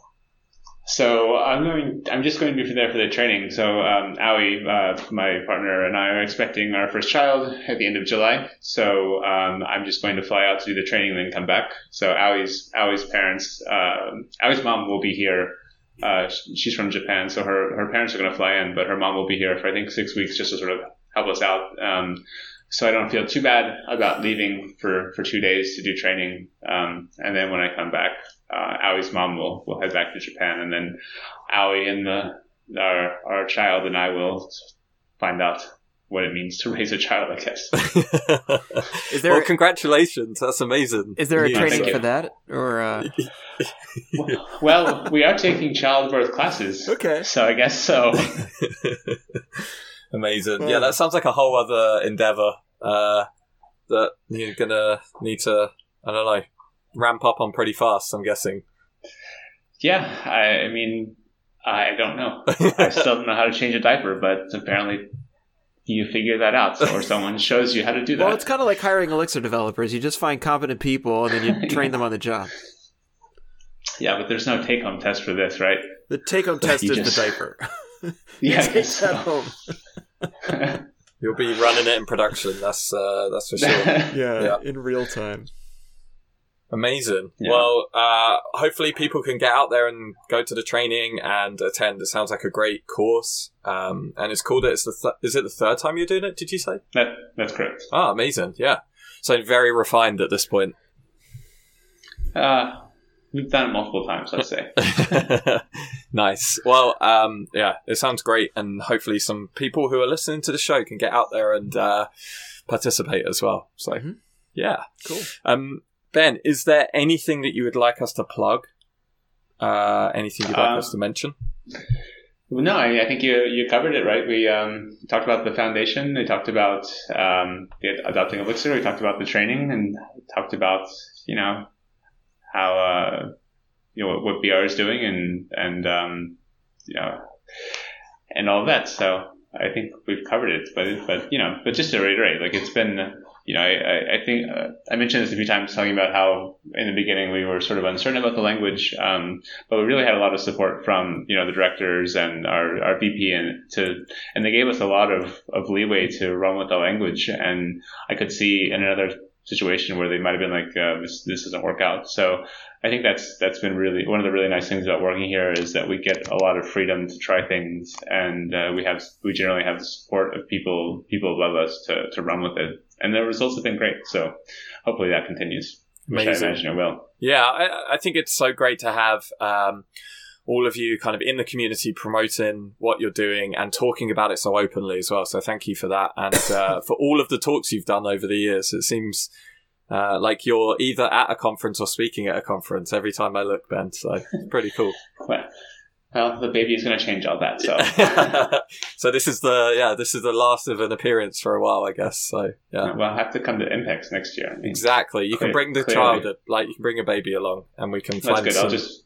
so I'm going. I'm just going to be there for the training. So um, uh, my partner, and I are expecting our first child at the end of July. So um, I'm just going to fly out to do the training and then come back. So Aoi's parents, uh, mom will be here. Uh, she's from Japan, so her her parents are going to fly in, but her mom will be here for I think six weeks just to sort of help us out. Um, so I don't feel too bad about leaving for, for two days to do training. Um, and then when I come back, uh, Aoi's mom will, will head back to Japan and then Aoi and the, our, our child and I will find out what it means to raise a child, I guess. is there well, congratulations. That's amazing. Is there a training for that or, uh... well, we are taking childbirth classes. Okay. So I guess so. Amazing. Yeah. yeah, that sounds like a whole other endeavor uh, that you're gonna need to, I don't know, ramp up on pretty fast. I'm guessing. Yeah, I, I mean, I don't know. I still don't know how to change a diaper, but apparently you figure that out, or someone shows you how to do that. Well, it's kind of like hiring Elixir developers. You just find competent people and then you train them on the job. Yeah, but there's no take-home test for this, right? The take-home test is just... the diaper. yeah, take that home. You'll be running it in production. That's uh, that's for sure. yeah, yeah, in real time. Amazing. Yeah. Well, uh, hopefully people can get out there and go to the training and attend. It sounds like a great course. Um, and it's called it's the th- is it the third time you're doing it? Did you say? That, that's correct. Ah, amazing. Yeah. So very refined at this point. Uh, We've done it multiple times, let's say. nice. Well, um, yeah, it sounds great, and hopefully, some people who are listening to the show can get out there and uh, participate as well. So, mm-hmm. yeah, cool. Um, ben, is there anything that you would like us to plug? Uh, anything you'd like um, us to mention? No, I, I, think you you covered it right. We um, talked about the foundation. We talked about um, adopting Elixir. We talked about the training, and talked about you know how uh, you know what BR is doing and and um, you know and all that. So I think we've covered it. But but you know, but just to reiterate, like it's been you know I I think uh, I mentioned this a few times talking about how in the beginning we were sort of uncertain about the language, um, but we really had a lot of support from you know the directors and our our VP and to and they gave us a lot of of leeway to run with the language. And I could see in another situation where they might have been like, uh, this, this doesn't work out. So I think that's that's been really one of the really nice things about working here is that we get a lot of freedom to try things, and uh, we have we generally have the support of people people love us to to run with it, and the results have been great. So hopefully that continues. Which I imagine it will. Yeah, I, I think it's so great to have. Um, all of you kind of in the community promoting what you're doing and talking about it so openly as well. So thank you for that and uh, for all of the talks you've done over the years. It seems uh, like you're either at a conference or speaking at a conference every time I look, Ben. So it's pretty cool. well, well, the baby is going to change all that. So, so this is the yeah, this is the last of an appearance for a while, I guess. So yeah, we'll have to come to EMPEX next year. I mean, exactly. You clear, can bring the clearly. child, like you can bring a baby along, and we can That's find. good. Some, I'll just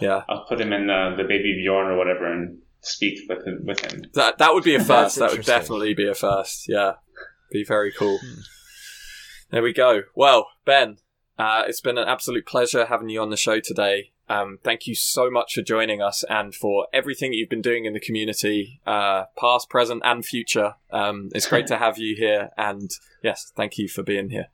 yeah. I'll put him in uh, the baby Bjorn or whatever and speak with him. With him. That that would be a first. that would definitely be a first. Yeah, be very cool. Hmm. There we go. Well, Ben, uh, it's been an absolute pleasure having you on the show today. Um, thank you so much for joining us and for everything you've been doing in the community, uh, past, present, and future. Um, it's great to have you here, and yes, thank you for being here.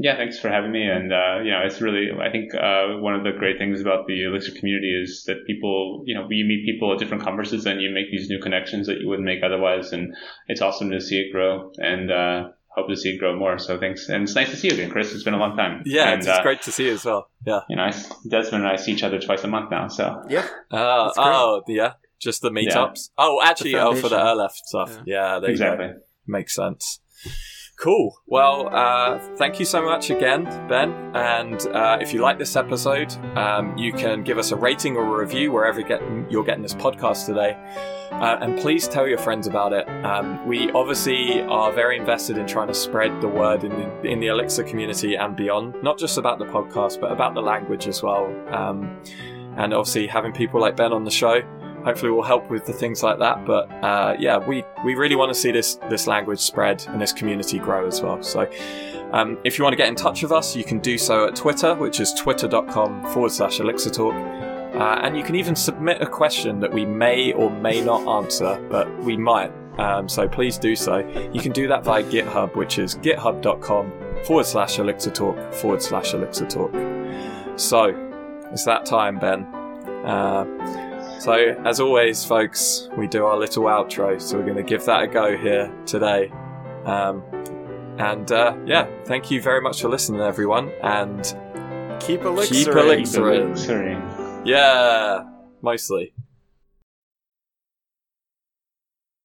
Yeah, thanks for having me. And uh, you know, it's really I think uh, one of the great things about the Elixir community is that people, you know, you meet people at different conferences and you make these new connections that you wouldn't make otherwise. And it's awesome to see it grow and uh, hope to see it grow more. So thanks, and it's nice to see you again, Chris. It's been a long time. Yeah, and, it's uh, great to see you as well. Yeah, you know, Desmond and I see each other twice a month now. So yeah, uh, oh yeah, just the meetups. Yeah. Oh, actually, oh for the Erlef stuff. Yeah, yeah exactly makes sense. Cool. Well, uh, thank you so much again, Ben. And uh, if you like this episode, um, you can give us a rating or a review wherever you're getting this podcast today. Uh, and please tell your friends about it. Um, we obviously are very invested in trying to spread the word in the, in the Elixir community and beyond, not just about the podcast, but about the language as well. Um, and obviously, having people like Ben on the show hopefully we'll help with the things like that. But uh, yeah, we, we really want to see this this language spread and this community grow as well. So um, if you want to get in touch with us, you can do so at Twitter, which is twitter.com forward slash elixir talk. Uh, and you can even submit a question that we may or may not answer, but we might. Um, so please do so. You can do that via GitHub, which is github.com forward slash elixir talk forward slash elixir talk. So it's that time, Ben. Uh, so, as always, folks, we do our little outro. So, we're going to give that a go here today. Um, and uh, yeah, thank you very much for listening, everyone. And Keep keep elixiring. elixiring. Sorry. Yeah, mostly.